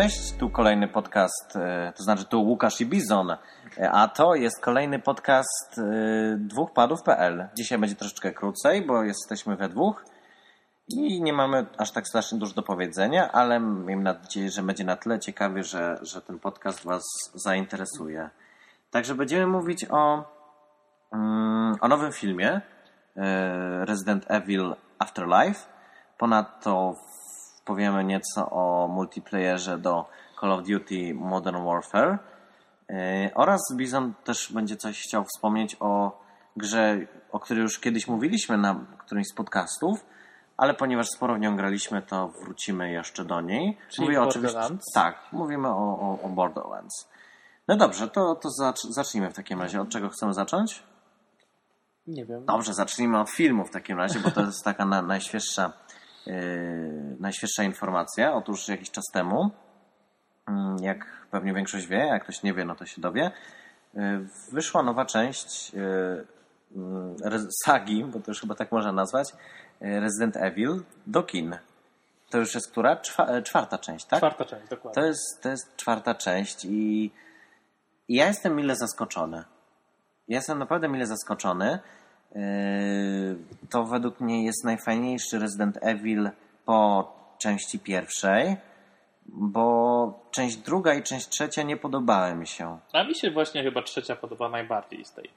Cześć, tu kolejny podcast, e, to znaczy tu Łukasz i Bizon, e, a to jest kolejny podcast e, dwóchpadów.pl. Dzisiaj będzie troszeczkę krócej, bo jesteśmy we dwóch i nie mamy aż tak strasznie dużo do powiedzenia, ale miejmy nadzieję, że będzie na tyle ciekawy, że, że ten podcast Was zainteresuje. Także będziemy mówić o, mm, o nowym filmie Resident Evil Afterlife. Ponadto powiemy nieco o multiplayerze do Call of Duty Modern Warfare. E, oraz Bizon też będzie coś chciał wspomnieć o grze, o której już kiedyś mówiliśmy na którymś z podcastów, ale ponieważ sporo w nią graliśmy, to wrócimy jeszcze do niej. Czyli Mówię oczywiście. Tak, mówimy o, o, o Borderlands. No dobrze, to, to zacznijmy w takim razie. Od czego chcemy zacząć? Nie wiem. Dobrze, zacznijmy od filmu w takim razie, bo to jest taka na, najświeższa najświeższa informacja. Otóż jakiś czas temu, mm, jak pewnie większość wie, jak ktoś nie wie, no to się dowie, yy, wyszła nowa część yy, mm, sagi, bo to już chyba tak można nazwać, Resident Evil do kin. To już jest która? Czwarta część, tak? Czwarta część, dokładnie. To jest, to jest czwarta część i, i ja jestem mile zaskoczony. Ja jestem naprawdę mile zaskoczony. Yy, to według mnie jest najfajniejszy Resident Evil po części pierwszej, bo część druga i część trzecia nie podobały mi się. A mi się właśnie chyba trzecia podoba najbardziej z tej,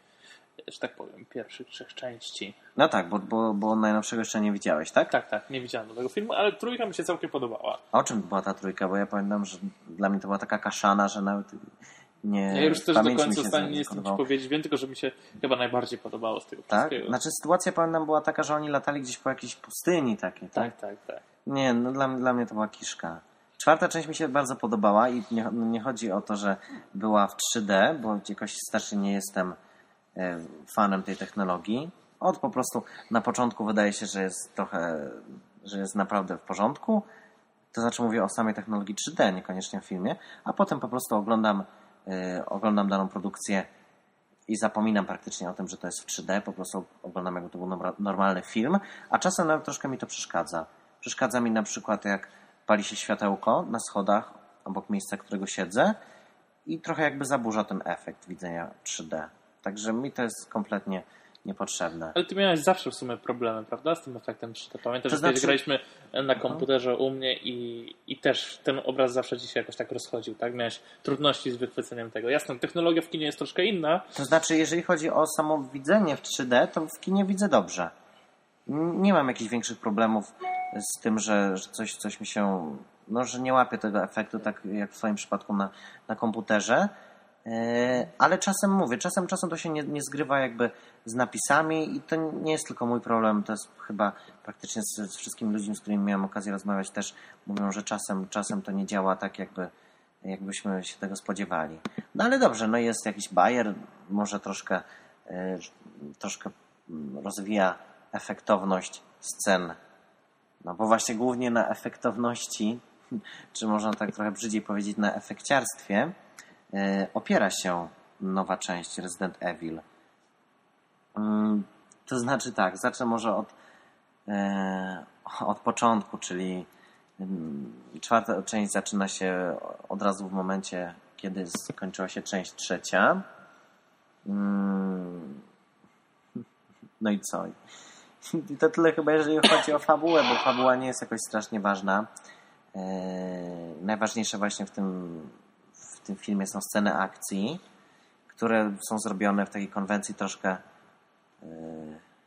że tak powiem, pierwszych trzech części. No tak, bo, bo, bo najnowszego jeszcze nie widziałeś, tak? Tak, tak, nie widziałem nowego filmu, ale trójka mi się całkiem podobała. A o czym była ta trójka? Bo ja pamiętam, że dla mnie to była taka kaszana, że nawet nie. Ja już też do końca w stanie nie jestem ci powiedzieć, wiem tylko, że mi się chyba najbardziej podobało z tego tak? wszystkiego. Znaczy sytuacja pamiętam była taka, że oni latali gdzieś po jakiejś pustyni takiej, tak? Tak, tak, tak. Nie, no dla, dla mnie to była kiszka. Czwarta część mi się bardzo podobała i nie, nie chodzi o to, że była w 3D, bo jakoś strasznie nie jestem e, fanem tej technologii. Od po prostu na początku wydaje się, że jest trochę, że jest naprawdę w porządku. To znaczy mówię o samej technologii 3D, niekoniecznie w filmie, a potem po prostu oglądam oglądam daną produkcję i zapominam praktycznie o tym, że to jest w 3D, po prostu oglądam jakby to był normalny film, a czasem nawet troszkę mi to przeszkadza. Przeszkadza mi na przykład jak pali się światełko na schodach obok miejsca, którego siedzę i trochę jakby zaburza ten efekt widzenia 3D. Także mi to jest kompletnie niepotrzebne. Ale ty miałeś zawsze w sumie problemy, prawda, z tym efektem 3D. Pamiętasz, to że znaczy... graliśmy na komputerze u mnie i, i też ten obraz zawsze ci się jakoś tak rozchodził, tak? Miałeś trudności z wychwyceniem tego. Jasne, technologia w kinie jest troszkę inna. To znaczy, jeżeli chodzi o samo widzenie w 3D, to w kinie widzę dobrze. Nie mam jakichś większych problemów z tym, że coś, coś mi się, no, że nie łapię tego efektu, tak jak w Twoim przypadku na, na komputerze. E, ale czasem mówię, czasem czasem to się nie, nie zgrywa jakby z napisami i to nie jest tylko mój problem, to jest chyba praktycznie z, z wszystkimi ludźmi, z którymi miałem okazję rozmawiać też mówią, że czasem, czasem to nie działa tak jakby jakbyśmy się tego spodziewali. No ale dobrze, no jest jakiś bajer, może troszkę e, troszkę rozwija efektowność scen. No bo właśnie głównie na efektowności, czy można tak trochę brzydziej powiedzieć, na efekciarstwie, opiera się nowa część Resident Evil. Mm, to znaczy tak, zacznę może od, e, od początku, czyli mm, czwarta część zaczyna się od razu w momencie, kiedy skończyła się część trzecia. Mm, no i co? I to tyle chyba, jeżeli chodzi o fabułę, bo fabuła nie jest jakoś strasznie ważna. E, najważniejsze właśnie w tym w tym filmie są sceny akcji, które są zrobione w takiej konwencji troszkę e,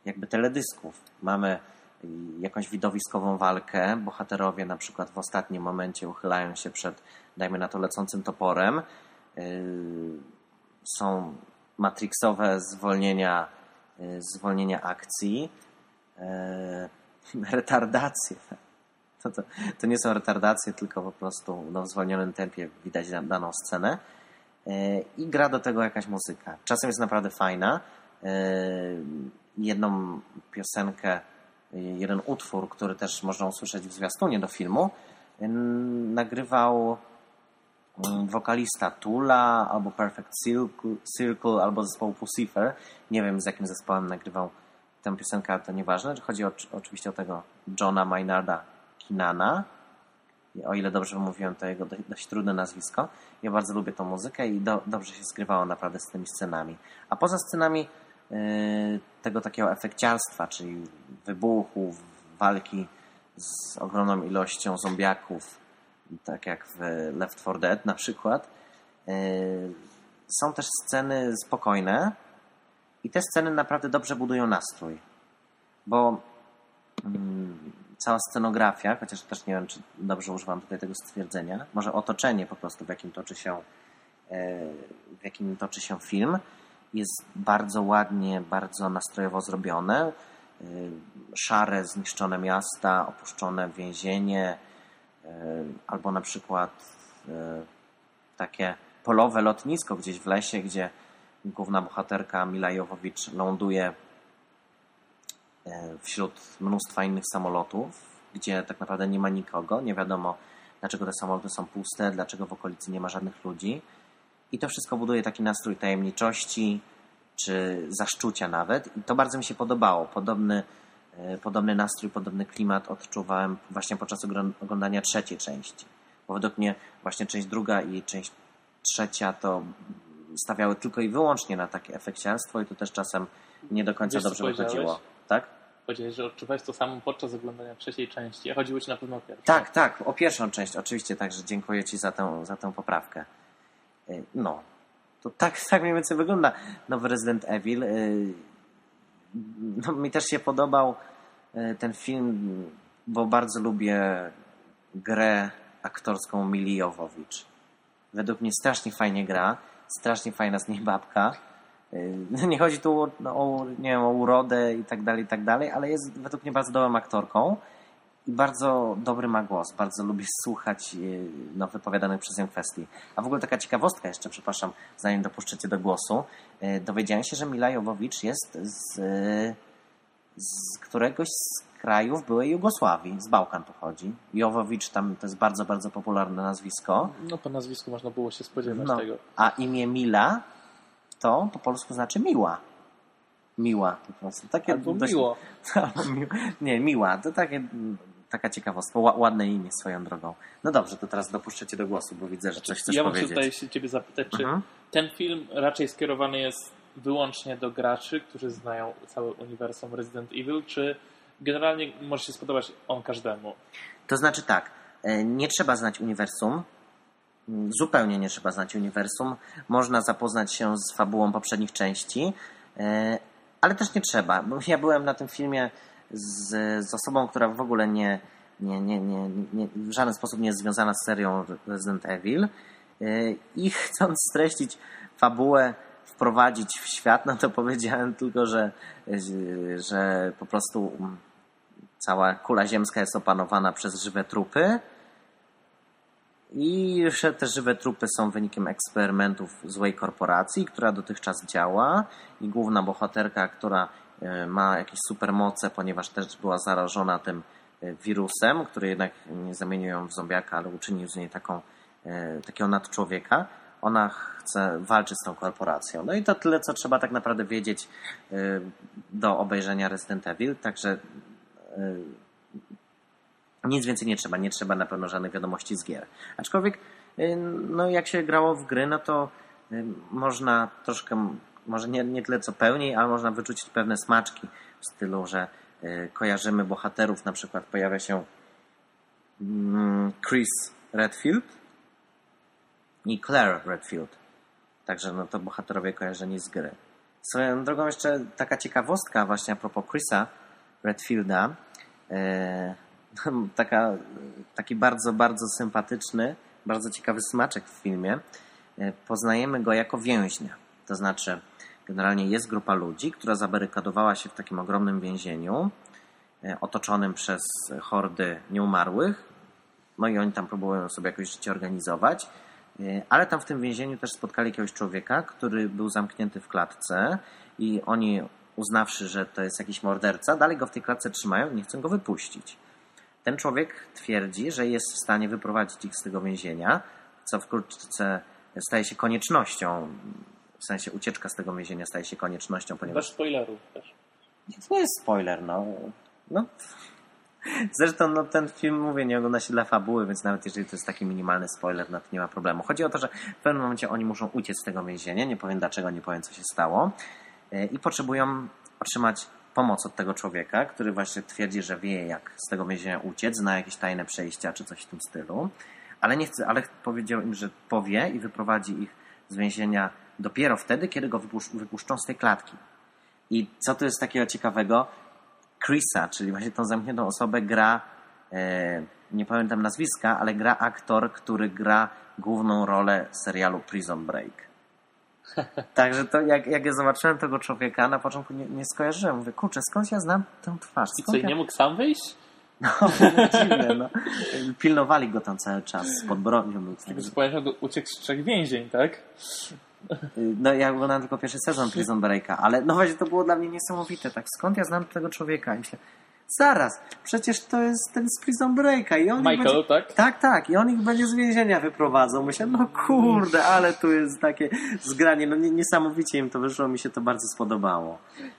jakby teledysków. Mamy jakąś widowiskową walkę. Bohaterowie na przykład w ostatnim momencie uchylają się przed, dajmy na to, lecącym toporem. E, są matrixowe zwolnienia, e, zwolnienia akcji, retardacje to, to, to, nie są retardacje, tylko po prostu no, w zwolnionym tempie widać daną scenę. E, I gra do tego jakaś muzyka. Czasem jest naprawdę fajna. E, jedną piosenkę, jeden utwór, który też można usłyszeć w zwiastunie do filmu, nagrywał mm, wokalista Tula albo Perfect Circle, Circle albo zespołu Pussifer. Nie wiem z jakim zespołem nagrywał tę piosenkę, ale to nieważne. Chodzi o, oczywiście o tego Johna Maynarda Kinana. o ile dobrze wymówiłem to jego dość trudne nazwisko. Ja bardzo lubię tą muzykę i do, dobrze się skrywało naprawdę z tymi scenami. A poza scenami yy, tego takiego efekciarstwa, czyli wybuchów, walki z ogromną ilością zombiaków, tak jak w Left 4 Dead na przykład, yy, są też sceny spokojne i te sceny naprawdę dobrze budują nastrój. Bo mm, cała scenografia, chociaż też nie wiem, czy dobrze używam tutaj tego stwierdzenia, może otoczenie po prostu, w jakim toczy się, e, w jakim toczy się film, jest bardzo ładnie, bardzo nastrojowo zrobione. E, szare, zniszczone miasta, opuszczone więzienie, e, albo na przykład takie polowe lotnisko gdzieś w lesie, gdzie główna bohaterka Mila Jowowicz ląduje wśród mnóstwa innych samolotów, gdzie tak naprawdę nie ma nikogo, nie wiadomo dlaczego te samoloty są puste, dlaczego w okolicy nie ma żadnych ludzi. I to wszystko buduje taki nastrój tajemniczości, czy zaszczucia nawet. I to bardzo mi się podobało. Podobny, e, podobny nastrój, podobny klimat odczuwałem właśnie podczas oglądania trzeciej części. Bo według mnie właśnie część druga i część trzecia to stawiały tylko i wyłącznie na takie efekciarstwo i to też czasem nie do końca Wiesz, dobrze wychodziło. Tak? Powiedziałeś, że odczuwałeś to samo podczas oglądania trzeciej części. Chodziło ci na pewno o pierwszą. Tak, tak, o pierwszą część oczywiście, także dziękuję ci za tę, za tę poprawkę. Y, no, to tak, tak mniej więcej wygląda nowy Resident Evil. Y, no, mi też się podobał y, ten film, bo bardzo lubię grę aktorską Mili Jowowicz. Według mnie strasznie fajnie gra, strasznie fajna z niej babka. Y, nie chodzi tu o, o, nie wiem, o urodę i tak dalej, i tak dalej, ale jest według mnie bardzo dobrą aktorką i bardzo dobry ma głos. Bardzo lubię słuchać y, no, wypowiadanych przez nią kwestii. A w ogóle taka ciekawostka jeszcze, przepraszam, zanim dopuszczę do głosu. Y, dowiedziałem się, że Mila Jowowicz jest z, z któregoś z krajów byłej Jugosławii. Z Bałkan pochodzi. Jowowicz tam to jest bardzo, bardzo popularne nazwisko. No po nazwisku można było się spodziewać no. tego. A imię Mila to po polsku znaczy miła. Miła po prostu. Takie Albo dość... miło. Nie, miła. To takie, taka ciekawostka. Ładne imię swoją drogą. No dobrze, to teraz dopuszczę Cię do głosu, bo widzę, że coś chcesz ja powiedzieć. Ja muszę tutaj się Ciebie zapytać, czy mhm. ten film raczej skierowany jest wyłącznie do graczy, którzy znają całe uniwersum Resident Evil, czy generalnie może się spodobać on każdemu? To znaczy tak, e, nie trzeba znać uniwersum, zupełnie nie trzeba znać uniwersum. Można zapoznać się z fabułą poprzednich części, e, ale też nie trzeba. Ja byłem na tym filmie z, z osobą, która w ogóle nie, nie, nie, nie, nie, w żaden sposób nie jest związana z serią Resident Evil e, i chcąc streścić fabułę, wprowadzić w świat, no to powiedziałem tylko, że, że po prostu cała kula ziemska jest opanowana przez żywe trupy, i że te żywe trupy są wynikiem eksperymentów złej korporacji, która dotychczas działa i główna bohaterka, która e, ma jakieś supermoce, ponieważ też była zarażona tym e, wirusem, który jednak nie zamienił ją w zombiaka, ale uczynił z niej taką, e, takiego nadczłowieka. Ona chce walczyć z tą korporacją. No i to tyle, co trzeba tak naprawdę wiedzieć do obejrzenia Resident Evil. Także nic więcej nie trzeba, nie trzeba na pewno żadnych wiadomości z gier. Aczkolwiek, y, no jak się grało w gry, no to y, można troszkę, może nie, nie tyle co pełniej, ale można wyczuć pewne smaczki w stylu, że y, kojarzymy bohaterów, na przykład pojawia się mm, Chris Redfield i Claire Redfield. Także no to bohaterowie kojarzeni z gry. Swoją drogą jeszcze taka ciekawostka właśnie a propos Chrisa Redfielda. taka, taki bardzo, bardzo sympatyczny, bardzo ciekawy smaczek w filmie. E, poznajemy go jako więźnia. To znaczy, generalnie jest grupa ludzi, która zabarykadowała się w takim ogromnym więzieniu, e, otoczonym przez hordy nieumarłych. No i oni tam próbują sobie jakoś życie organizować. E, ale tam w tym więzieniu też spotkali jakiegoś człowieka, który był zamknięty w klatce i oni uznawszy, że to jest jakiś morderca, dalej go w tej klatce trzymają i nie chcą go wypuścić. Ten człowiek twierdzi, że jest w stanie wyprowadzić ich z tego więzienia, co wkrótce staje się koniecznością. W sensie ucieczka z tego więzienia staje się koniecznością, ponieważ. Bez spoilerów też. To nie jest spoiler, no. no. Zresztą no, ten film, mówię, nie ogląda się dla fabuły, więc nawet jeżeli to jest taki minimalny spoiler, no to nie ma problemu. Chodzi o to, że w pewnym momencie oni muszą uciec z tego więzienia, nie powiem dlaczego, nie powiem co się stało e, i potrzebują otrzymać pomoc od tego człowieka, który właśnie twierdzi, że wie jak z tego więzienia uciec, zna jakieś tajne przejścia czy coś w tym stylu, ale nie chce, ale powiedział im, że powie i wyprowadzi ich z więzienia dopiero wtedy, kiedy go wypuszczą z tej klatki. I co tu jest takiego ciekawego? Chrisa, czyli właśnie tą zamkniętą osobę gra, e, nie pamiętam nazwiska, ale gra aktor, który gra główną rolę serialu Prison Break. Także to jak, jak ja zobaczyłem tego człowieka, na początku nie, nie skojarzyłem. Mówię, kurczę, skąd ja znam tę twarz? Skąd I co, ja... nie mógł sam wyjść? No, dziwne, no. Pilnowali go tam cały czas, pod bronią. Z tego co pamiętam, uciekł z trzech więzień, tak? No ja oglądałem tylko pierwszy sezon Prison Breaka, ale no właśnie to było dla mnie niesamowite. Tak, skąd ja znam tego człowieka? I myślę, zaraz, przecież to jest ten z Prison Breaka. I on Michael, będzie... tak? Tak, tak. I on ich będzie z więzienia wyprowadzał. Myślę, no kurde, ale tu jest takie zgranie. No niesamowicie im to wyszło, mi się to bardzo spodobało.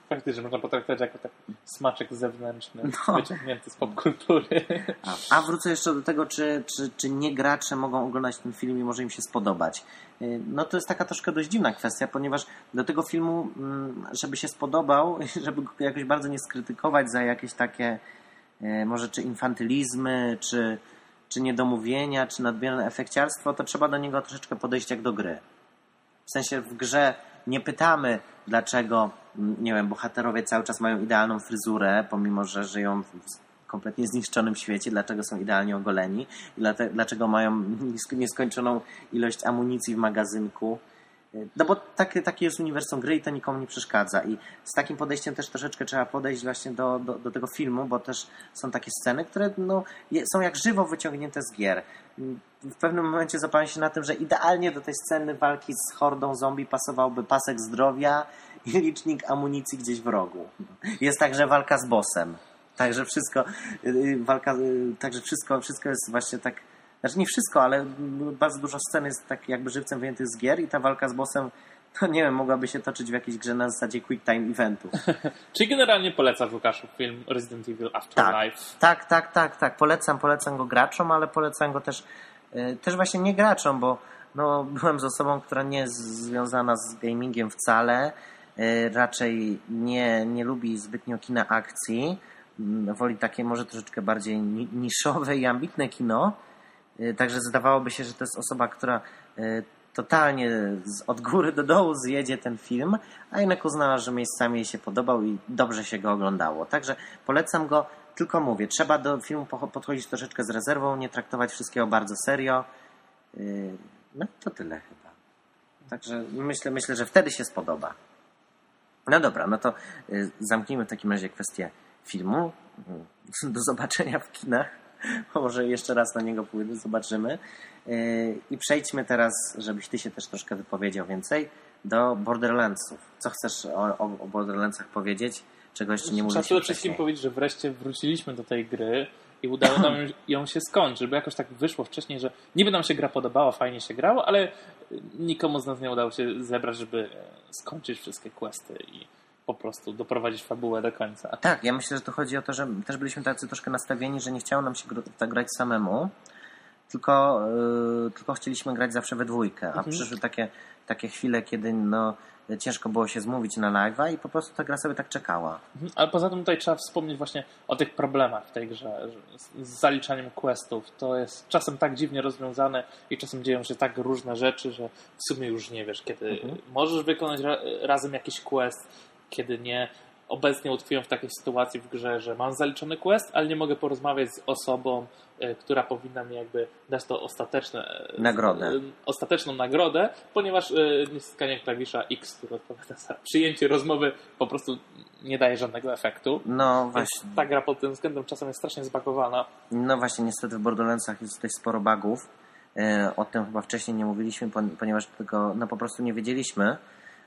Faktycznie, można potraktować jako taki smaczek zewnętrzny, no. wyciągnięty z popkultury. A, a wrócę jeszcze do tego, czy, czy, czy nie gracze mogą oglądać ten film i może im się spodobać. Y, no to jest taka troszkę dość dziwna kwestia, ponieważ do tego filmu, mm, żeby się spodobał, żeby go jakoś bardzo nie skrytykować za jakieś takie y, może czy infantylizmy, czy, czy niedomówienia, czy nadmierne efekciarstwo, to trzeba do niego troszeczkę podejść jak do gry. W sensie w grze nie pytamy, dlaczego, mm, nie wiem, bohaterowie cały czas mają idealną fryzurę, pomimo że żyją w kompletnie zniszczonym świecie, dlaczego są idealnie ogoleni dlaczego mają nieskończoną ilość amunicji w magazynku. No bo taki, taki jest uniwersum gry i to nikomu nie przeszkadza. I z takim podejściem też troszeczkę trzeba podejść właśnie do, do, do tego filmu, bo też są takie sceny, które no, są jak żywo wyciągnięte z gier. W pewnym momencie zapałem się na tym, że idealnie do tej sceny walki z hordą zombie pasowałby pasek zdrowia i licznik amunicji gdzieś w rogu. Jest także walka z bossem. Także wszystko, y, y, walka, y, także wszystko, wszystko jest właśnie tak, znaczy nie wszystko, ale bardzo dużo scen jest tak jakby żywcem wyjętych z gier i ta walka z bossem to nie wiem, mogłaby się toczyć w jakiejś grze na zasadzie quick time eventu. Czyli generalnie polecasz Łukaszu film Resident Evil Afterlife? Tak, tak, tak, tak, tak. Polecam, polecam go graczom, ale polecam go też, też właśnie nie graczom, bo no, byłem z osobą, która nie jest związana z gamingiem wcale. Raczej nie, nie lubi zbytnio kina akcji woli takie może troszeczkę bardziej niszowe i ambitne kino. Y, także zdawałoby się, że to jest osoba, która y, totalnie od góry do dołu zjedzie ten film, a jednak uznała, że miejscami jej się podobał i dobrze się go oglądało. Także polecam go, tylko mówię, trzeba do filmu podchodzić troszeczkę z rezerwą, nie traktować wszystkiego bardzo serio. Y, no to tyle chyba. Także myślę, myślę, że wtedy się spodoba. No dobra, no to zamknijmy w takim razie kwestię filmu. Do zobaczenia w kinach. Może jeszcze raz na niego pójdę, zobaczymy. Yy, I przejdźmy teraz, żebyś ty się też troszkę wypowiedział więcej, do Borderlandsów. Co chcesz o, o Borderlandsach powiedzieć? Czegoś jeszcze nie mówiliśmy Trzeba przede wszystkim powiedzieć, że wreszcie wróciliśmy do tej gry i udało nam ją się skończyć, bo jakoś tak wyszło wcześniej, że niby nam się gra podobała, fajnie się grało, ale nikomu z nas nie udało się zebrać, żeby skończyć wszystkie questy i po prostu doprowadzić fabułę do końca. Tak, ja myślę, że to chodzi o to, że też byliśmy tacy troszkę nastawieni, że nie chciało nam się tak grać samemu, tylko, yy, tylko chcieliśmy grać zawsze we dwójkę, a mhm. przyszły takie, takie chwile, kiedy no, ciężko było się zmówić na live'a i po prostu ta gra sobie tak czekała. Mhm. Ale poza tym tutaj trzeba wspomnieć właśnie o tych problemach w tej grze z zaliczaniem questów. To jest czasem tak dziwnie rozwiązane i czasem dzieją się tak różne rzeczy, że w sumie już nie wiesz, kiedy mhm. możesz wykonać razem jakiś quest, kiedy nie. Obecnie utkwiłem w takiej sytuacji w grze, że mam zaliczony quest, ale nie mogę porozmawiać z osobą, e, która powinna mi jakby dać to ostateczne, e, nagrodę. E, ostateczną nagrodę, ponieważ naciskanie klawisza X, który odpowiada za przyjęcie rozmowy, po prostu nie daje żadnego efektu. No właśnie. Więc ta gra pod tym względem czasem jest strasznie zbagowana. No właśnie, niestety w Borderlandsach jest tutaj sporo bugów. O tym chyba wcześniej nie mówiliśmy, ponieważ tego no, po prostu nie wiedzieliśmy,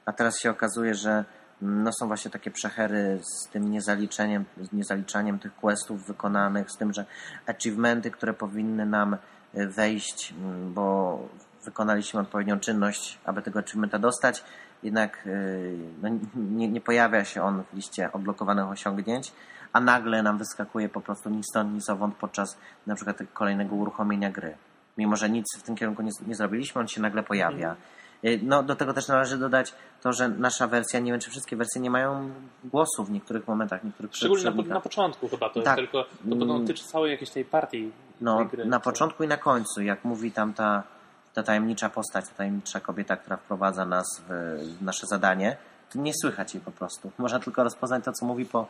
a teraz się okazuje, że no są właśnie takie przechery z tym niezaliczeniem, niezaliczaniem tych questów wykonanych, z tym, że achievementy, które powinny nam wejść, mm, bo wykonaliśmy odpowiednią czynność, aby tego achievementa dostać, jednak y, no, nie, nie pojawia się on w liście odblokowanych osiągnięć, a nagle nam wyskakuje po prostu ni stąd, ni zowąd podczas na przykład kolejnego uruchomienia gry. Mimo, że nic w tym kierunku nie, nie zrobiliśmy, on się nagle pojawia. Y, no, do tego też należy dodać to, że nasza wersja, nie wiem czy wszystkie wersje nie mają głosu w niektórych momentach, niektórych Szczególnie na, na, początku chyba, to tak. jest tylko, to, to mm. dotyczy całej jakiejś tej partii. No, gry, na początku i na końcu, jak mówi tam ta, ta tajemnicza postać, ta tajemnicza kobieta, która wprowadza nas w nasze zadanie, to nie słychać jej po prostu. Można tylko rozpoznać to, co mówi po,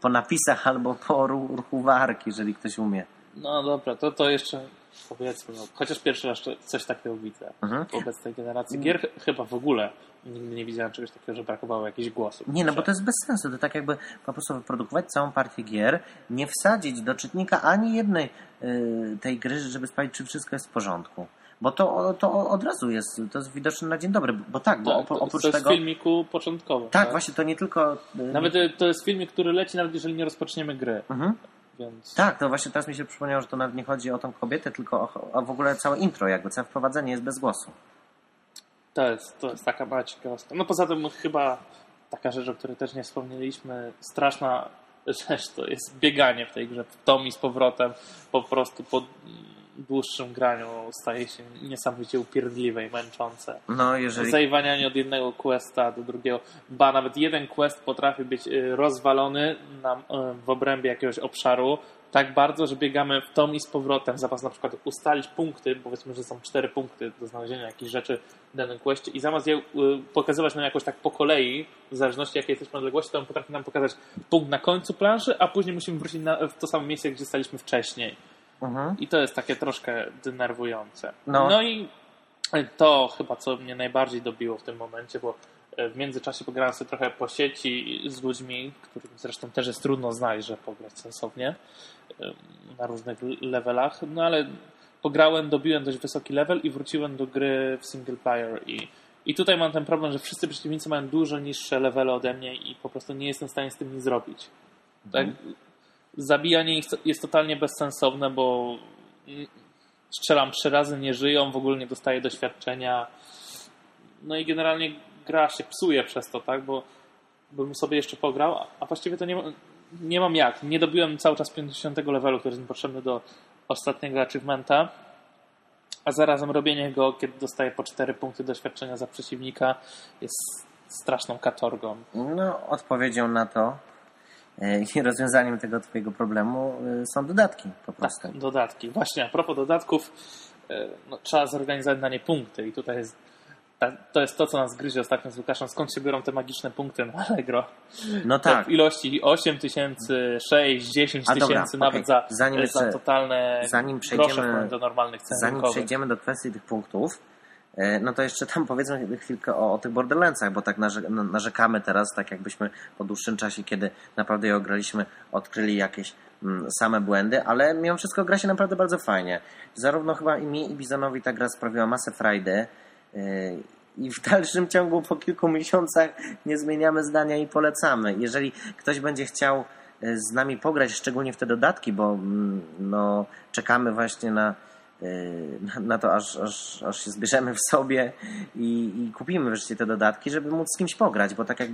po napisach albo po ruchu warki, jeżeli ktoś umie. No dobra, to, to jeszcze powiedzmy, no, chociaż pierwszy raz coś takiego widzę mhm. wobec tej generacji gier. Chyba w ogóle nigdy nie widziałem czegoś takiego, że brakowało jakichś głosów. Nie, no bo to jest bez sensu. To tak jakby po prostu wyprodukować całą partię gier, nie wsadzić do czytnika ani jednej y, tej gry, żeby sprawdzić, czy wszystko jest w porządku. Bo to, to od razu jest, to jest widoczne na dzień dobry, bo tak, bo tak, oprócz to jest tego... w filmiku początkowym. Tak, tak, właśnie, to nie tylko... Y, nawet to jest filmik, który leci, nawet jeżeli nie rozpoczniemy gry. Mhm. Więc... Tak, to właśnie teraz mi się przypomniało, że to nawet nie chodzi o tą kobietę, tylko o, o w ogóle całe intro, jakby całe wprowadzenie jest bez głosu. To jest, to jest taka mała ciekawostka. No poza tym chyba taka rzecz, o której też nie wspomnieliśmy, straszna rzecz to jest bieganie w tej grze, w tom i z powrotem, po prostu po dłuższym graniu staje się niesamowicie upierdliwe i męczące. No, jeżeli... Zajwanianie od jednego questa do drugiego. Ba, nawet jeden quest potrafi być y, rozwalony na, y, w obrębie jakiegoś obszaru tak bardzo, że biegamy w tom i z powrotem, zamiast na przykład ustalić punkty, powiedzmy, że są cztery punkty do znalezienia jakichś rzeczy w danym questie i zamiast je y, pokazywać nam jakoś tak po kolei, w zależności jakiej jesteśmy odległości, to on potrafi nam pokazać punkt na końcu planszy, a później musimy wrócić na, w to samo miejsce, gdzie staliśmy wcześniej. Mhm. I to jest takie troszkę denerwujące. No. no i to chyba co mnie najbardziej dobiło w tym momencie, bo e, w międzyczasie pograłem sobie trochę po sieci z ludźmi, którym zresztą też jest trudno znaleźć, że pograć sensownie na różnych levelach, no ale pograłem, dobiłem dość wysoki level i wróciłem do gry w single player i, i tutaj mam ten problem, że wszyscy przeciwnicy mają dużo niższe levely ode mnie i po prostu nie jestem w stanie z tym nic zrobić. Tak? Mhm zabijanie ich jest totalnie bezsensowne, bo strzelam trzy razy, nie żyją, w ogóle nie dostaję doświadczenia. No i generalnie gra się psuje przez to, tak? Bo bym sobie jeszcze pograł, a właściwie to nie, nie mam jak. Nie dobiłem cały czas 50 levelu, który jest mi potrzebny do ostatniego achievementa. A zarazem robienie go, kiedy dostaję po 4 punkty doświadczenia za przeciwnika, jest straszną katorgą. No, odpowiedzią na to I rozwiązaniem tego twojego problemu e, są dodatki po prostu. Tak, dodatki. Właśnie, a propos dodatków, e, no, trzeba zorganizować na nie punkty i tutaj jest to jest to, co nas gryzie ostatnio z Łukaszem. Skąd się biorą te magiczne punkty na Allegro? No tak. w ilości 8 tysięcy, 6, 10 tysięcy, nawet okay. za, zanim za totalne zanim przejdziemy, do normalnych cen Zanim przejdziemy do kwestii tych punktów, E, no to jeszcze tam powiedzmy chwilkę o, o tych Borderlandsach, bo tak narzekamy teraz, tak jakbyśmy po dłuższym czasie, kiedy naprawdę je ograliśmy, odkryli jakieś mm, same błędy, ale mimo wszystko gra się naprawdę bardzo fajnie. Zarówno chyba i mi, i Bizonowi ta gra sprawiła masę frajdy yy, i w dalszym ciągu po kilku miesiącach nie zmieniamy zdania i polecamy. Jeżeli ktoś będzie chciał e, z nami pograć, szczególnie w te dodatki, bo mm, no, czekamy właśnie na na to, aż, aż, aż się zbierzemy w sobie i, i, kupimy wreszcie te dodatki, żeby móc z kimś pograć, bo tak jak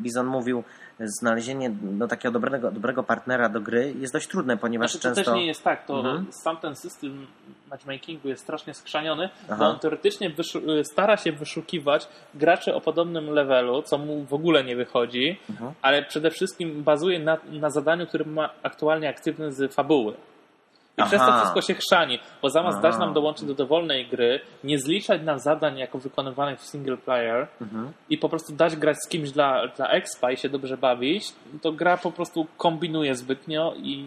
Bizon mówił, znalezienie no, takiego dobrego, dobrego partnera do gry jest dość trudne, ponieważ znaczy, często... To też nie jest tak, to mhm. sam ten system matchmakingu jest strasznie skrzaniony, Aha. bo on teoretycznie stara się wyszukiwać graczy o podobnym levelu, co mu w ogóle nie wychodzi, mhm. ale przede wszystkim bazuje na, na zadaniu, które ma aktualnie aktywny z fabuły. I Aha. przez to wszystko się chrzani, bo zamiast Aha. dać nam dołączyć do dowolnej gry, nie zliczać nam zadań jako wykonywanych w single player mhm. i po prostu dać grać z kimś dla, dla expa i się dobrze bawić, to gra po prostu kombinuje zbytnio i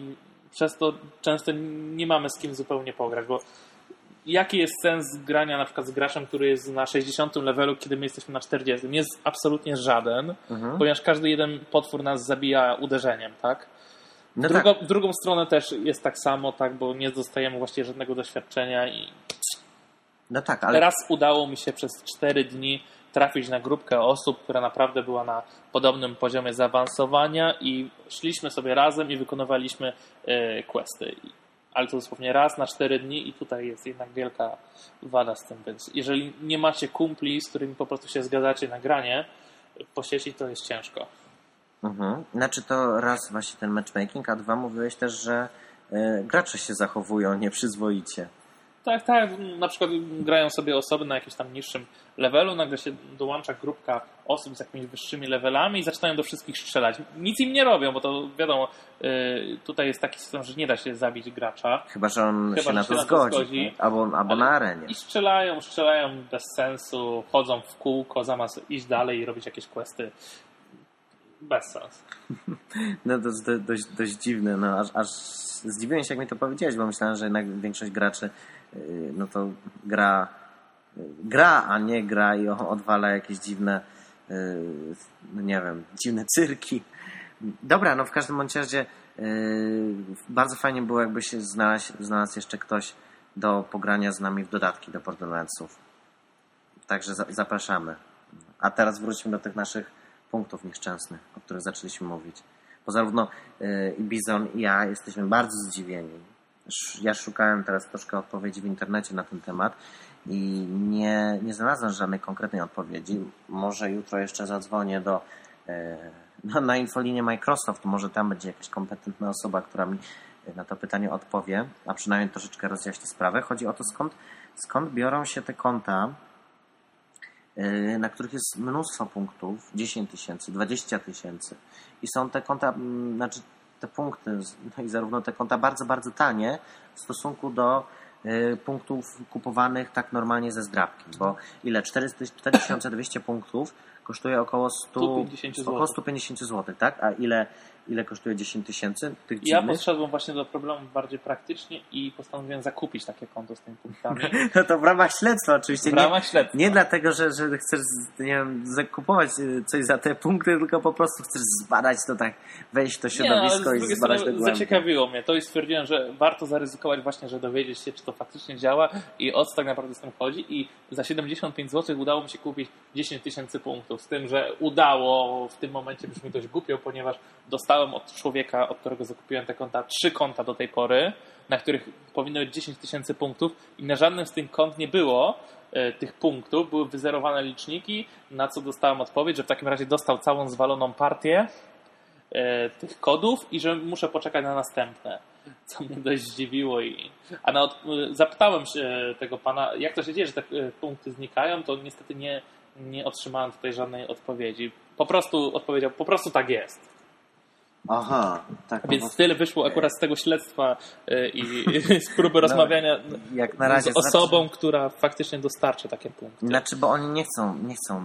przez to często nie mamy z kim zupełnie pograć, bo jaki jest sens grania na przykład z graczem, który jest na 60 levelu, kiedy my jesteśmy na 40? Jest absolutnie żaden, mhm. ponieważ każdy jeden potwór nas zabija uderzeniem, tak? No Drugo, tak. W drugą stronę też jest tak samo, tak, bo nie dostajemy właściwie żadnego doświadczenia i no tak, ale... teraz udało mi się przez 4 dni trafić na grupkę osób, która naprawdę była na podobnym poziomie zaawansowania i szliśmy sobie razem i wykonywaliśmy y, questy. ale to dosłownie raz na 4 dni i tutaj jest jednak wielka wada z tym, więc jeżeli nie macie kumpli, z którymi po prostu się zgadzacie na granie po sieci, to jest ciężko. Mhm. Znaczy to raz właśnie ten matchmaking, a dwa mówiłeś też, że y, gracze się zachowują nieprzyzwoicie. Tak, tak. Na przykład grają sobie osoby na jakimś tam niższym levelu, nagle się dołącza grupka osób z jakimiś wyższymi levelami i zaczynają do wszystkich strzelać. Nic im nie robią, bo to wiadomo, y, tutaj jest taki system, że nie da się zabić gracza. Chyba, że on Chyba, się, na to, się zgodzi, to zgodzi. Albo, albo na arenie. I strzelają, strzelają bez sensu, chodzą w kółko, zamiast iść dalej i robić jakieś questy. Bez sensu. No to jest dość, dość dziwne, no aż, aż zdziwiłem się, jak mi to powiedziałeś, bo myślałem, że jednak większość graczy y, no to gra gra, a nie gra i odwala jakieś dziwne y, no nie wiem, dziwne cyrki. Dobra, no w każdym bądź razie y, bardzo fajnie było jakby się znalazł, znalazł jeszcze ktoś do pogrania z nami w dodatki do Borderlandsów. Także zapraszamy. A teraz wróćmy do tych naszych punktów nieszczęsnych, o których zaczęliśmy mówić. Bo zarówno y, i Bizon i ja jesteśmy bardzo zdziwieni. Ja szukałem teraz troszkę odpowiedzi w internecie na ten temat i nie, nie znalazłem żadnej konkretnej odpowiedzi. Może jutro jeszcze zadzwonię do no, na infolinię Microsoft, może tam będzie jakaś kompetentna osoba, która mi na to pytanie odpowie, a przynajmniej troszeczkę rozjaśni sprawę. Chodzi o to, skąd, skąd biorą się te konta, na których jest mnóstwo punktów, 10 tysięcy, 20 tysięcy. I są te konta, znaczy te punkty, no i zarówno te konta bardzo, bardzo tanie w stosunku do Y, punktów kupowanych tak normalnie ze zdrabki, bo ile? 4200 punktów kosztuje około 100, 150 około 150 zł, tak? A ile ile kosztuje 10 tysięcy tych Ja podszedłem właśnie do problemu bardziej praktycznie i postanowiłem zakupić takie konto z tymi punktami. No to w ramach śledztwa oczywiście. W ramach śledztwa. Nie, nie dlatego, że, że chcesz nie wiem, zakupować y, coś za te punkty, tylko po prostu chcesz zbadać to tak, wejść w to środowisko nie, i zbadać to głębiej. Zaciekawiło mnie to i stwierdziłem, że warto zaryzykować właśnie, że dowiedzieć się, czy to faktycznie działa i o co tak naprawdę z tym chodzi i za 75 zł udało mi się kupić 10 tysięcy punktów, z tym, że udało w tym momencie brzmi dość głupio, ponieważ dostałem dostałem od człowieka, od którego zakupiłem te konta, trzy konta do tej pory, na których powinno być 10 tysięcy punktów i na żadnym z tych kont nie było e, tych punktów, były wyzerowane liczniki, na co dostałem odpowiedź, że w takim razie dostał całą zwaloną partię e, tych kodów i że muszę poczekać na następne. Co mnie dość zdziwiło. I... A na od... zapytałem się tego pana, jak to się dzieje, że te e, punkty znikają, to niestety nie, nie otrzymałem tutaj żadnej odpowiedzi. Po prostu odpowiedział, po prostu tak jest. Aha, tak. Więc no tyle wyszło akurat z tego śledztwa y, i z próby no, rozmawiania jak na razie z osobą, znaczy... która faktycznie dostarcza takie punkty. Znaczy, bo oni nie chcą, nie chcą,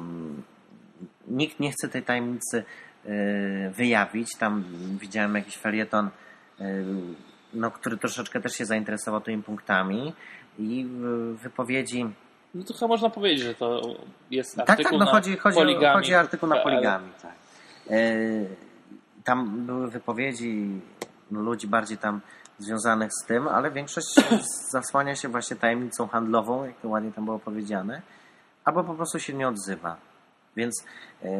nikt nie chce tej tajemnicy y, wyjawić. Tam widziałem jakiś felieton, y, no, który troszeczkę też się zainteresował tymi punktami i wypowiedzi no to chyba można powiedzieć, że to jest artykuł tak, tak, no na chodzi, chodzi, poligami. chodzi o artykuł na poligami, tak tam były wypowiedzi ludzi bardziej tam związanych z tym, ale większość zasłania się właśnie tajemnicą handlową, jak to ładnie tam było powiedziane, albo po prostu się nie odzywa. Więc yy,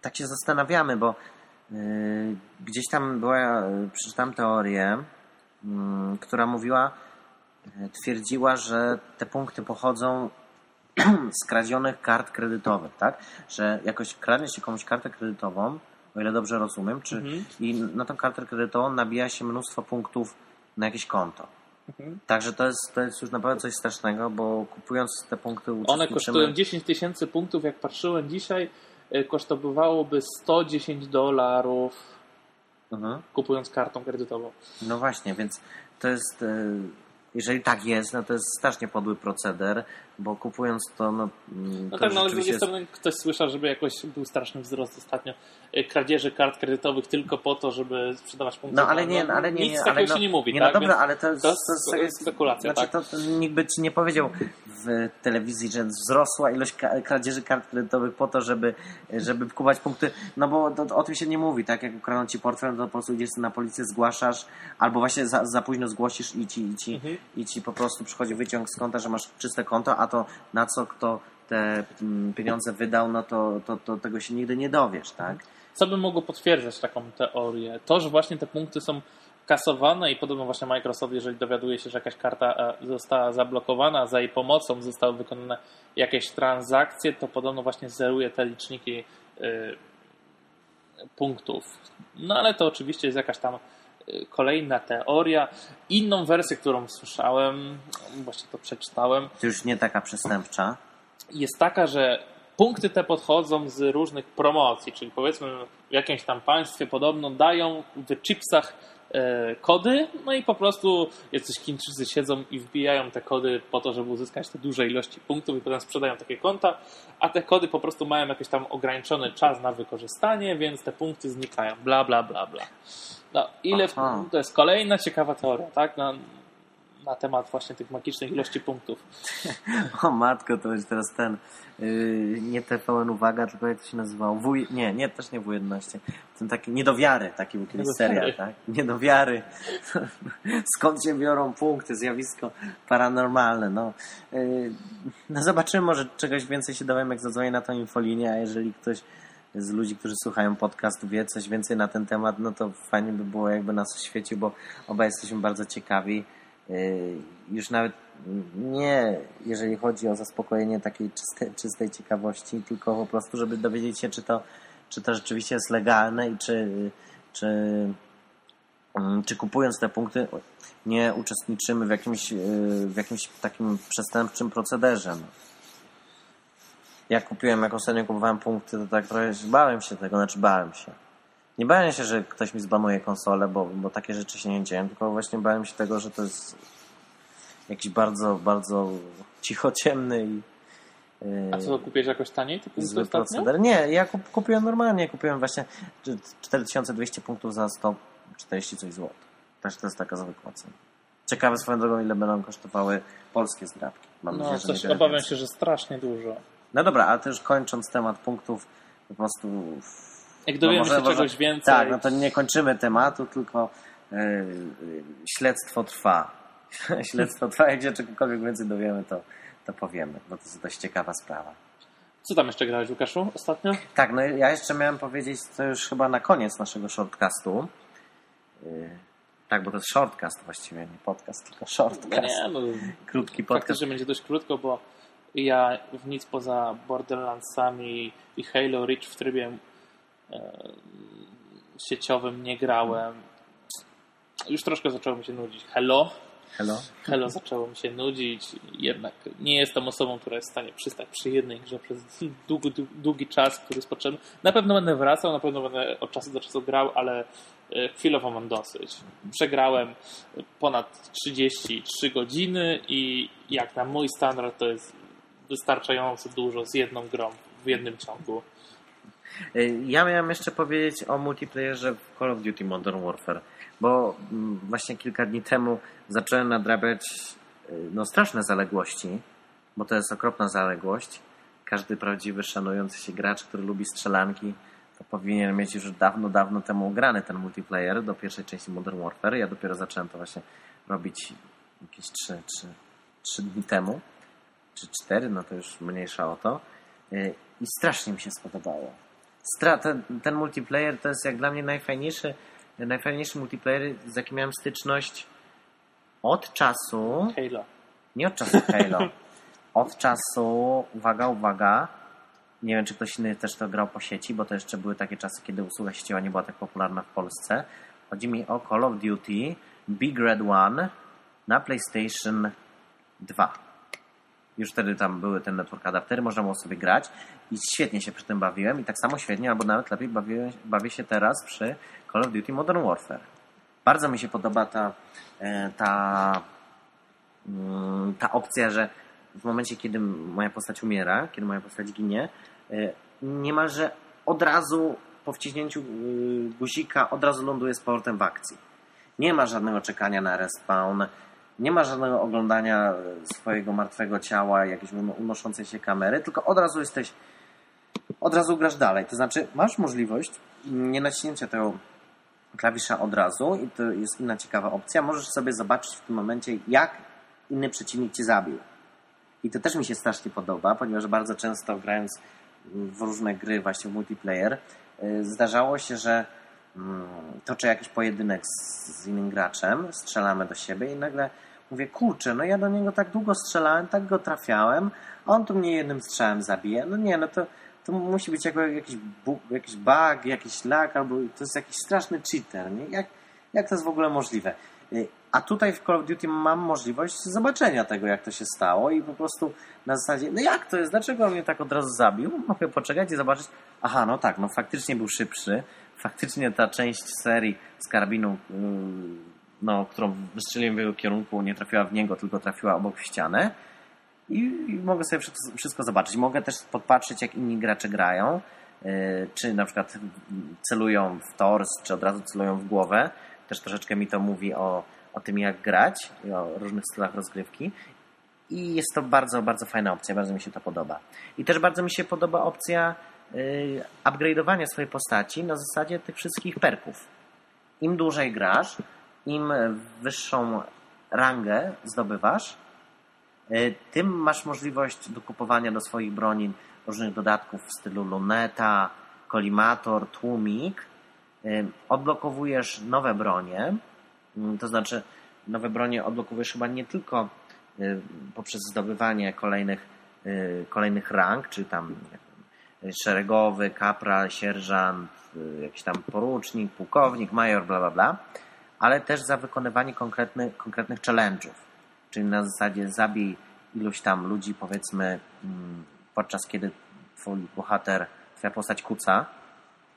tak się zastanawiamy, bo yy, gdzieś tam była, przeczytałem teorię, yy, która mówiła, twierdziła, że te punkty pochodzą z kradzionych kart kredytowych, tak? Że jakoś kradnie się komuś kartę kredytową, o ile dobrze rozumiem, czy mhm. i na tą kartę kredytową nabija się mnóstwo punktów na jakieś konto. Mhm. Także to jest, to jest już naprawdę coś strasznego, bo kupując te punkty One kosztują 10 tysięcy punktów, jak patrzyłem dzisiaj, e, kosztowałoby 110 dolarów mhm. kupując kartą kredytową. No właśnie, więc to jest e, jeżeli tak jest, no to jest strasznie podły proceder, bo kupując to, no. Mm, no to tak, no ale z drugiej strony ktoś słyszał, żeby jakoś był straszny wzrost ostatnio y, kradzieży kart kredytowych tylko po to, żeby sprzedawać punkty. No ale nie, no, ale nie, nic nie, takiego no, się nie mówi, nie, tak? No dobra, ale to, to, to jest spekulacja, znaczy, tak? To, to nikt by ci nie powiedział w telewizji, że wzrosła ilość kradzieży kart kredytowych po to, żeby, żeby kupować punkty, no bo to, o tym się nie mówi, tak? Jak ukradną ci portfel, no to po prostu idziesz na policję, zgłaszasz, albo właśnie za, za późno zgłosisz i ci, i, ci, mhm. i ci po prostu przychodzi wyciąg z konta, że masz czyste konto, a to na co kto te mm, pieniądze wydał, no to, to, to tego się nigdy nie dowiesz, tak? Co by mogło potwierdzać taką teorię? To, że właśnie te punkty są kasowane i podobno właśnie Microsoft, jeżeli dowiaduje się, że jakaś karta e, została zablokowana, za jej pomocą zostały wykonane jakieś transakcje, to podobno właśnie zeruje te liczniki y, punktów. No ale to oczywiście jest jakaś tam kolejna teoria. Inną wersję, którą słyszałem, właśnie to przeczytałem. To już nie taka przestępcza. Jest taka, że punkty te podchodzą z różnych promocji, czyli powiedzmy w jakimś tam państwie podobno dają w chipsach e, kody, no i po prostu jacyś Chińczycy siedzą i wbijają te kody po to, żeby uzyskać te duże ilości punktów i potem sprzedają takie konta, a te kody po prostu mają jakiś tam ograniczony czas na wykorzystanie, więc te punkty znikają, bla, bla, bla, bla. No, ile w, to jest kolejna ciekawa teoria, tak? No, na temat właśnie tych magicznych ilości punktów. O matko, to jest teraz ten yy, nie TVN Uwaga, tylko jak to się nazywało? W, nie, nie, też nie W11. Ten taki niedowiary, taki był kiedyś serial, tak? Niedowiary. Skąd się biorą punkty, zjawisko paranormalne, no. Yy, no zobaczymy, może czegoś więcej się dowiem, jak zadzwonię na tą infolinię, a jeżeli ktoś z ludzi, którzy słuchają podcastu, wie coś więcej na ten temat, no to fajnie by było, jakby nas oświecił, bo obaj jesteśmy bardzo ciekawi. Y, już nawet nie jeżeli chodzi o zaspokojenie takiej czystej, czystej ciekawości, tylko po prostu, żeby dowiedzieć się, czy to, czy to rzeczywiście jest legalne i czy, czy, mm, czy kupując te punkty nie uczestniczymy w jakimś, y, w jakimś takim przestępczym procederze. No. Ja kupiłem, jak ostatnio kupowałem punkty, to tak trochę bałem się tego, znaczy bałem się nie bałem się, że ktoś mi zbanuje konsolę, bo, bo takie rzeczy się nie dzieją, tylko właśnie bałem się tego, że to jest jakiś bardzo, bardzo cichociemny i a co, kupiłeś jakoś taniej? Zły proceder. Nie, ja kupiłem normalnie, kupiłem właśnie 4200 punktów za 140 coś złotych. Też to jest taka zwykła cena. Ciekawe swoją drogą, ile będą kosztowały polskie zdrabki. Mam no, nadzieję, też obawiam się, że strasznie dużo. No dobra, ale też kończąc temat punktów, po prostu jak dowiemy no się może, czegoś więcej. Tak, no to nie kończymy tematu, tylko yy, śledztwo trwa. śledztwo trwa, jak się czegokolwiek więcej dowiemy, to, to powiemy, bo to jest dość ciekawa sprawa. Co tam jeszcze grałeś, Łukaszu, ostatnio? Tak, no ja jeszcze miałem powiedzieć, to już chyba na koniec naszego shortcastu. Yy, tak, bo to jest shortcast właściwie, nie podcast, tylko shortcast. Nie, no, Krótki podcast. Faktycznie będzie dość krótko, bo ja w nic poza Borderlandsami i Halo Reach w trybie E, sieciowym nie grałem. Już troszkę zaczęło mi się nudzić. Hello? Hello? Hello zaczęło mi się nudzić. Jednak nie jestem osobą, która jest w stanie przystać przy jednej grze przez długi, długi czas, który jest potrzebny. Na pewno będę wracał, na pewno będę od czasu do czasu grał, ale e, chwilowo mam dosyć. Przegrałem ponad 33 godziny i jak na mój standard to jest wystarczająco dużo z jedną grą w jednym ciągu. Y, ja miałem jeszcze powiedzieć o multiplayerze w Call of Duty Modern Warfare, bo mm, właśnie kilka dni temu zacząłem nadrabiać y, no, straszne zaległości, bo to jest okropna zaległość. Każdy prawdziwy, szanujący się gracz, który lubi strzelanki, to powinien mieć już dawno, dawno temu grany ten multiplayer do pierwszej części Modern Warfare. Ja dopiero zacząłem to właśnie robić jakieś 3, 3, 3 dni temu, czy 4, no to już mniejsza o to. Y, I strasznie mi się spodobało ten, ten multiplayer to jest jak dla mnie najfajniejszy, najfajniejszy multiplayer, z jakim miałem styczność od czasu. Halo. Nie od czasu Halo. Od czasu, uwaga, uwaga. Nie wiem, czy ktoś inny też to grał po sieci, bo to jeszcze były takie czasy, kiedy usługa sieciowa nie była tak popularna w Polsce. Chodzi mi o Call of Duty Big Red One na PlayStation 2. Już wtedy tam były te network adaptery, można było sobie grać i świetnie się przy tym bawiłem i tak samo świetnie, albo nawet lepiej bawię, bawię się teraz przy Call of Duty Modern Warfare. Bardzo mi się podoba ta, e, ta, mm, ta opcja, że w momencie, kiedy moja postać umiera, kiedy moja postać ginie, e, niemalże od razu po wciśnięciu y, guzika od razu ląduje z powrotem w akcji. Nie ma żadnego czekania na respawn, nie ma żadnego oglądania swojego martwego ciała, jakiejś unoszącej się kamery, tylko od razu jesteś, od razu grasz dalej. To znaczy, masz możliwość nie naciśnięcia tego klawisza od razu i to jest inna ciekawa opcja. Możesz sobie zobaczyć w tym momencie, jak inny przeciwnik cię zabił. I to też mi się strasznie podoba, ponieważ bardzo często grając w różne gry, właśnie w multiplayer, y, zdarzało się, że toczę jakiś pojedynek z, z innym graczem, strzelamy do siebie i nagle mówię, kurczę, no ja do niego tak długo strzelałem, tak go trafiałem, a on tu mnie jednym strzałem zabije. No nie, no to, to musi być jakiś, bug, jakiś bug, jakiś lag, albo to jest jakiś straszny cheater. Nie? Jak, jak to jest w ogóle możliwe? Y, a tutaj w Call of Duty mam możliwość zobaczenia tego, jak to się stało i po prostu na zasadzie, no jak to jest, dlaczego on mnie tak od razu zabił? Mogę poczekać i zobaczyć, aha, no tak, no faktycznie był szybszy, faktycznie ta część serii z karabinu, y, no, którą wystrzeliłem w jego kierunku, nie trafiła w niego, tylko trafiła obok w ścianę i, i mogę sobie wszystko, zobaczyć. Mogę też podpatrzeć, jak inni gracze grają, y, czy na przykład celują w tors, czy od razu celują w głowę. Też troszeczkę mi to mówi o, o tym, jak grać, o różnych stylach rozgrywki. I jest to bardzo, bardzo fajna opcja, bardzo mi się to podoba. I też bardzo mi się podoba opcja upgrade'owania swojej postaci na zasadzie tych wszystkich perków. Im dłużej grasz, im wyższą rangę zdobywasz, y, tym masz możliwość dokupowania do swoich broni różnych dodatków w stylu luneta, kolimator, tłumik. Y, odblokowujesz nowe bronie, y, to znaczy nowe bronie odblokowujesz chyba nie tylko poprzez zdobywanie kolejnych, kolejnych rang, czy tam szeregowy, kapral, sierżant, jakiś tam porucznik, pułkownik, major, bla, bla, bla, ale też za wykonywanie konkretnych, konkretnych challenge'ów. Czyli na zasadzie zabij iluś tam ludzi, powiedzmy, mm, podczas kiedy twój bohater, twoja postać kuca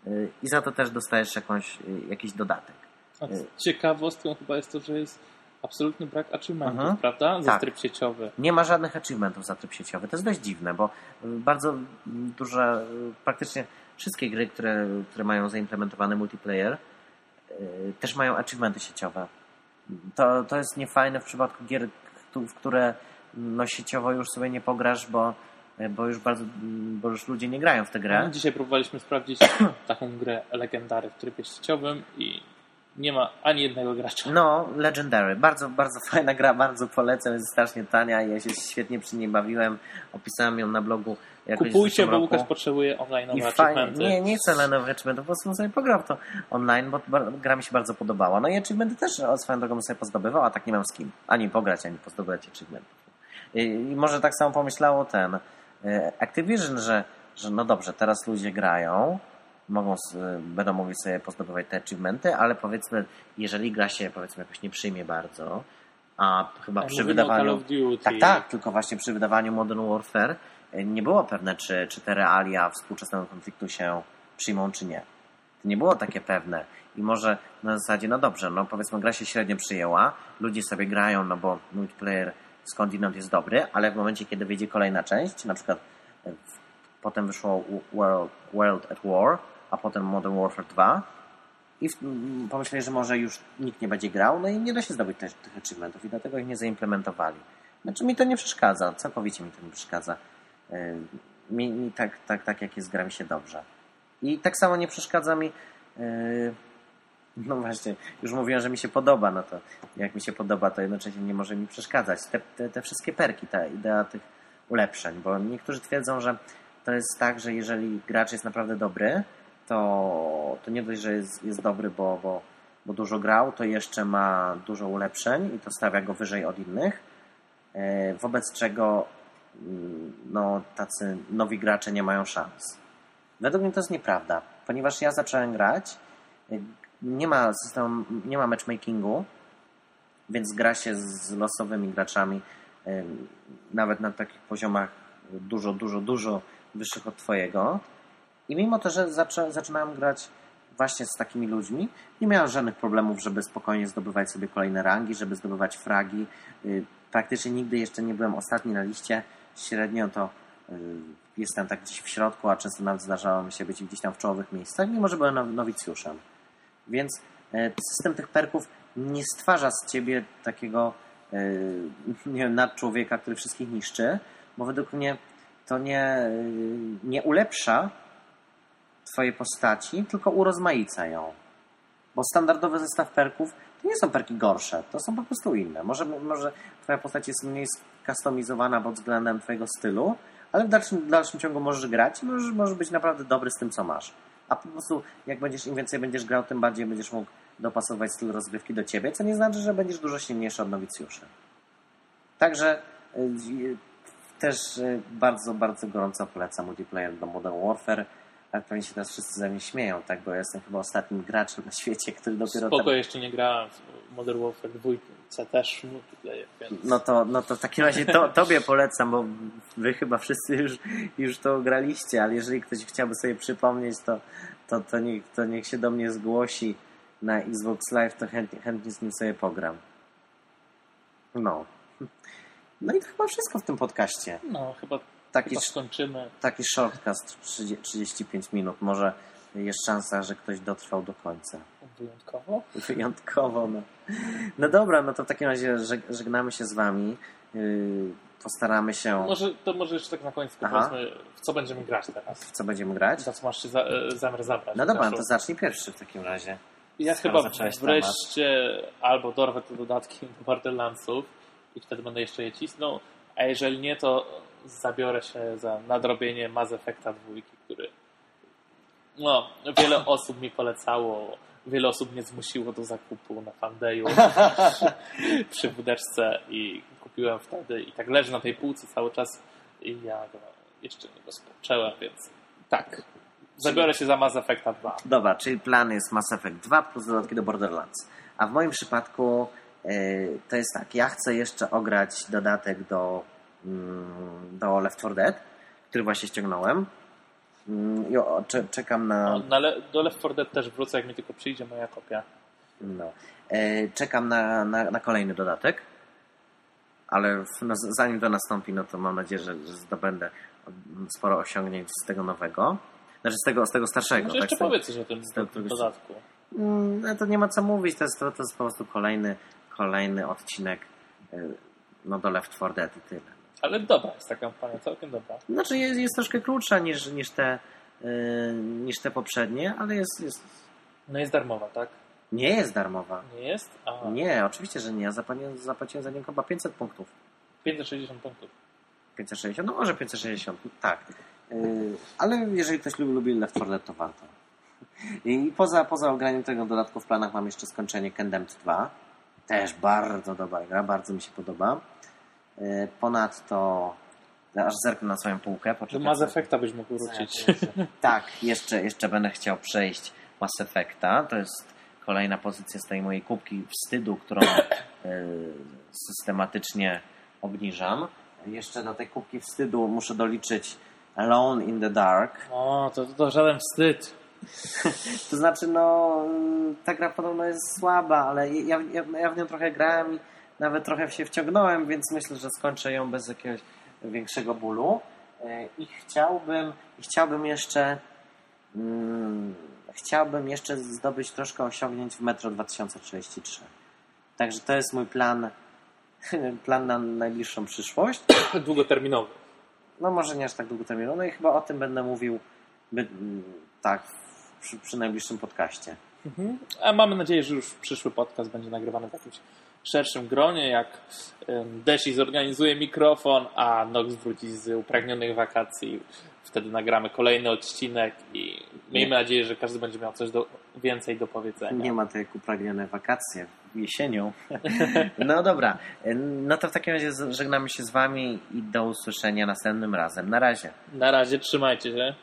y, i za to też dostajesz jakąś, y, jakiś dodatek. A ciekawostką chyba jest to, że jest absolutny brak achievementów, mhm. prawda? Za tak. tryb sieciowy. Nie ma żadnych achievementów za tryb sieciowy. To jest dość dziwne, bo bardzo duże, praktycznie wszystkie gry, które, które mają zaimplementowany multiplayer, Y, też mają achievementy sieciowe. To, to jest niefajne w przypadku gier, w które no, sieciowo już sobie nie pograsz, bo, bo już bardzo, bo już ludzie nie grają w tę grę. No, dzisiaj próbowaliśmy sprawdzić taką grę Legendary w trybie sieciowym i nie ma ani jednego gracza. No, Legendary. Bardzo, bardzo fajna gra, bardzo polecam. Jest strasznie tania. Ja się świetnie przy niej bawiłem. Opisałem ją na blogu Kupujcie, bo Łukasz potrzebuje online achievementy. Nie, nie chcę online achievementów, po prostu sobie pograł to online, bo gra mi się bardzo podobała. No i achievementy też swoją drogą sobie pozdobywał, a tak nie mam z kim. Ani pograć, ani pozdobywać achievementów. I, I może tak samo pomyślało ten y, Activision, że, że no dobrze, teraz ludzie grają, mogą, będą mogli sobie pozdobywać te achievementy, ale powiedzmy, jeżeli gra się powiedzmy jakoś nie przyjmie bardzo, a chyba przy wydawaniu. Tak, tak, tylko właśnie przy wydawaniu Modern Warfare nie było pewne, czy, czy te realia współczesnego konfliktu się przyjmą, czy nie. To nie było takie pewne. I może na zasadzie, no dobrze, no powiedzmy, gra się średnio przyjęła, ludzie sobie grają, no bo multiplayer skądinąd jest dobry, ale w momencie, kiedy wyjdzie kolejna część, na przykład e, potem wyszło World, World at War, a potem Modern Warfare 2 i pomyśleli, że może już nikt nie będzie grał, no i nie da się zdobyć tych, tych achievementów i dlatego ich nie zaimplementowali. Znaczy mi to nie przeszkadza, całkowicie mi to nie przeszkadza. Mi, mi tak, tak, tak jak jest, gra mi się dobrze. I tak samo nie przeszkadza mi. Yy, no właśnie, już mówiłem, że mi się podoba, no to jak mi się podoba, to jednocześnie nie może mi przeszkadzać. Te, te, te wszystkie perki, ta idea tych ulepszeń, bo niektórzy twierdzą, że to jest tak, że jeżeli gracz jest naprawdę dobry, to, to nie dość, że jest, jest dobry, bo, bo, bo dużo grał, to jeszcze ma dużo ulepszeń i to stawia go wyżej od innych, yy, wobec czego Mm, no, tacy nowi gracze nie mają szans. Według mnie to jest nieprawda, ponieważ ja zacząłem grać, nie ma systemu, nie ma matchmakingu, więc gra się z losowymi graczami nawet na takich poziomach dużo, dużo, dużo wyższych od Twojego. I mimo to, że zaczę, zaczynałem grać właśnie z takimi ludźmi, nie miałem żadnych problemów, żeby spokojnie zdobywać sobie kolejne rangi, żeby zdobywać fragi. Y, praktycznie nigdy jeszcze nie byłem ostatni na liście średnio to y, jestem tak gdzieś w środku, a często nawet zdarzało mi się być gdzieś tam w czołowych miejscach, mimo że byłem nowicjuszem. Więc e, system tych perków nie stwarza z ciebie takiego nie wiem, nadczłowieka, który wszystkich niszczy, bo według mnie to nie, nie ulepsza twojej postaci, tylko urozmaica ją. Bo standardowy zestaw perków to nie są perki gorsze, to są po prostu inne. Może, może twoja postać jest mniej skustomizowana pod względem twojego stylu, ale w dalszym, w dalszym ciągu możesz grać i możesz, możesz być naprawdę dobry z tym, co masz. A po prostu jak będziesz, im więcej będziesz grał, tym bardziej będziesz mógł dopasować styl rozgrywki do ciebie, co nie znaczy, że będziesz dużo silniejszy od nowicjuszy. Także y, też y, bardzo, bardzo gorąco polecam multiplayer do Modern Warfare. Ale pewnie się teraz wszyscy ze mnie śmieją, tak? Bo ja jestem chyba ostatnim graczem na świecie, który dopiero... Spoko, tam... jeszcze nie grałem w Modern Warfare 2, też multiplayer, więc... No to, no to w takim razie to, tobie polecam, bo wy chyba wszyscy już, już to graliście, ale jeżeli ktoś chciałby sobie przypomnieć, to, to, to, niech, to niech się do mnie zgłosi na Xbox Live, to chętnie, chętnie z nim sobie pogram. No. No i to chyba wszystko w tym podcaście. No, chyba, taki, chyba skończymy. Taki shortcast 35 minut. Może jest szansa, że ktoś dotrwał do końca. Wyjątkowo? Wyjątkowo, no. No dobra, no to w takim razie żegnamy się z wami. Yy, postaramy się... Może, to może jeszcze tak na koniec powiedzmy, w co będziemy grać teraz. W co będziemy grać? Za co masz się za, e, zamiar zabrać? No dobra, no to zacznij pierwszy w takim razie. Ja chyba wreszcie temat. albo dorwę te dodatki do Borderlandsów i wtedy będę jeszcze je cisnął, a jeżeli nie, to zabiorę się za nadrobienie Mass Effecta dwójki, który no, wiele osób mi polecało, wiele osób mnie zmusiło do zakupu na Fandeju przy wódeczce i kupiłem wtedy i tak leży na tej półce cały czas i ja go jeszcze nie rozpoczęłem, więc tak, Zabiorę się za Mass Effecta 2. Dobra, czyli plan jest Mass Effect 2 plus dodatki do Borderlands. A w moim przypadku yy, to jest tak, ja chcę jeszcze ograć dodatek do, do Left 4 Dead, który właśnie ściągnąłem. O, czekam na... No, na le do Left 4 Dead też wrócę, jak mi tylko przyjdzie moja kopia. No. E, czekam na, na, na, kolejny dodatek, ale no, zanim to nastąpi, no to mam nadzieję, że, że zdobędę sporo osiągnięć z tego nowego. Znaczy z tego, z tego starszego. Może tak? jeszcze powiedz coś o tym, tego, dodatku. Mm, no to nie ma co mówić, to jest, to, to jest po prostu kolejny, kolejny odcinek y, no do Left 4 Dead i tyle. Ale dobra jest ta kampania, całkiem dobra. Znaczy jest, jest troszkę krótsza niż, niż, te, yy, niż te poprzednie, ale jest, jest... No jest darmowa, tak? Nie jest darmowa. Nie jest? Aha. Nie, oczywiście, że nie. Ja zapłaciłem, zapłaciłem za nią chyba 500 punktów. 560 punktów. 560? No może 560, tak. Yy, ale jeżeli ktoś lubi, lubi Left 4 Dead, to warto. I poza, poza ograniem tego dodatku w planach mam jeszcze skończenie Condemned 2. Też bardzo dobra gra, bardzo mi się podoba. Yy, ponadto aż zerknę na swoją półkę. Do Mass Effecta byś mógł wrócić. Tak, jeszcze, jeszcze będę chciał przejść Mass Effecta. To jest kolejna pozycja z tej mojej kubki wstydu, którą yy, systematycznie obniżam. Jeszcze do tej kubki wstydu muszę doliczyć Alone in the Dark. O, to, to żaden wstyd. to znaczy, no, ta gra podobno jest słaba, ale ja, ja, ja w nią trochę grałem i nawet trochę się wciągnąłem, więc myślę, że skończę ją bez jakiegoś większego bólu. E, I chciałbym, chciałbym jeszcze hmm, chciałbym jeszcze zdobyć troszkę osiągnięć w Metro 2033. Także to jest mój plan plan na najbliższą przyszłość. Długoterminowy no może nie aż tak długoterminowo, no i chyba o tym będę mówił by, tak przy, przy najbliższym podcaście. Mhm. A mamy nadzieję, że już przyszły podcast będzie nagrywany w jakimś szerszym gronie, jak Desi zorganizuje mikrofon, a Nox wróci z upragnionych wakacji. Wtedy nagramy kolejny odcinek i miejmy nadzieję, że każdy będzie miał coś do, więcej do powiedzenia. Nie ma to jak upragnione wakacje jesienią. No dobra, no to w takim razie żegnamy się z Wami i do usłyszenia następnym razem. Na razie. Na razie, trzymajcie się.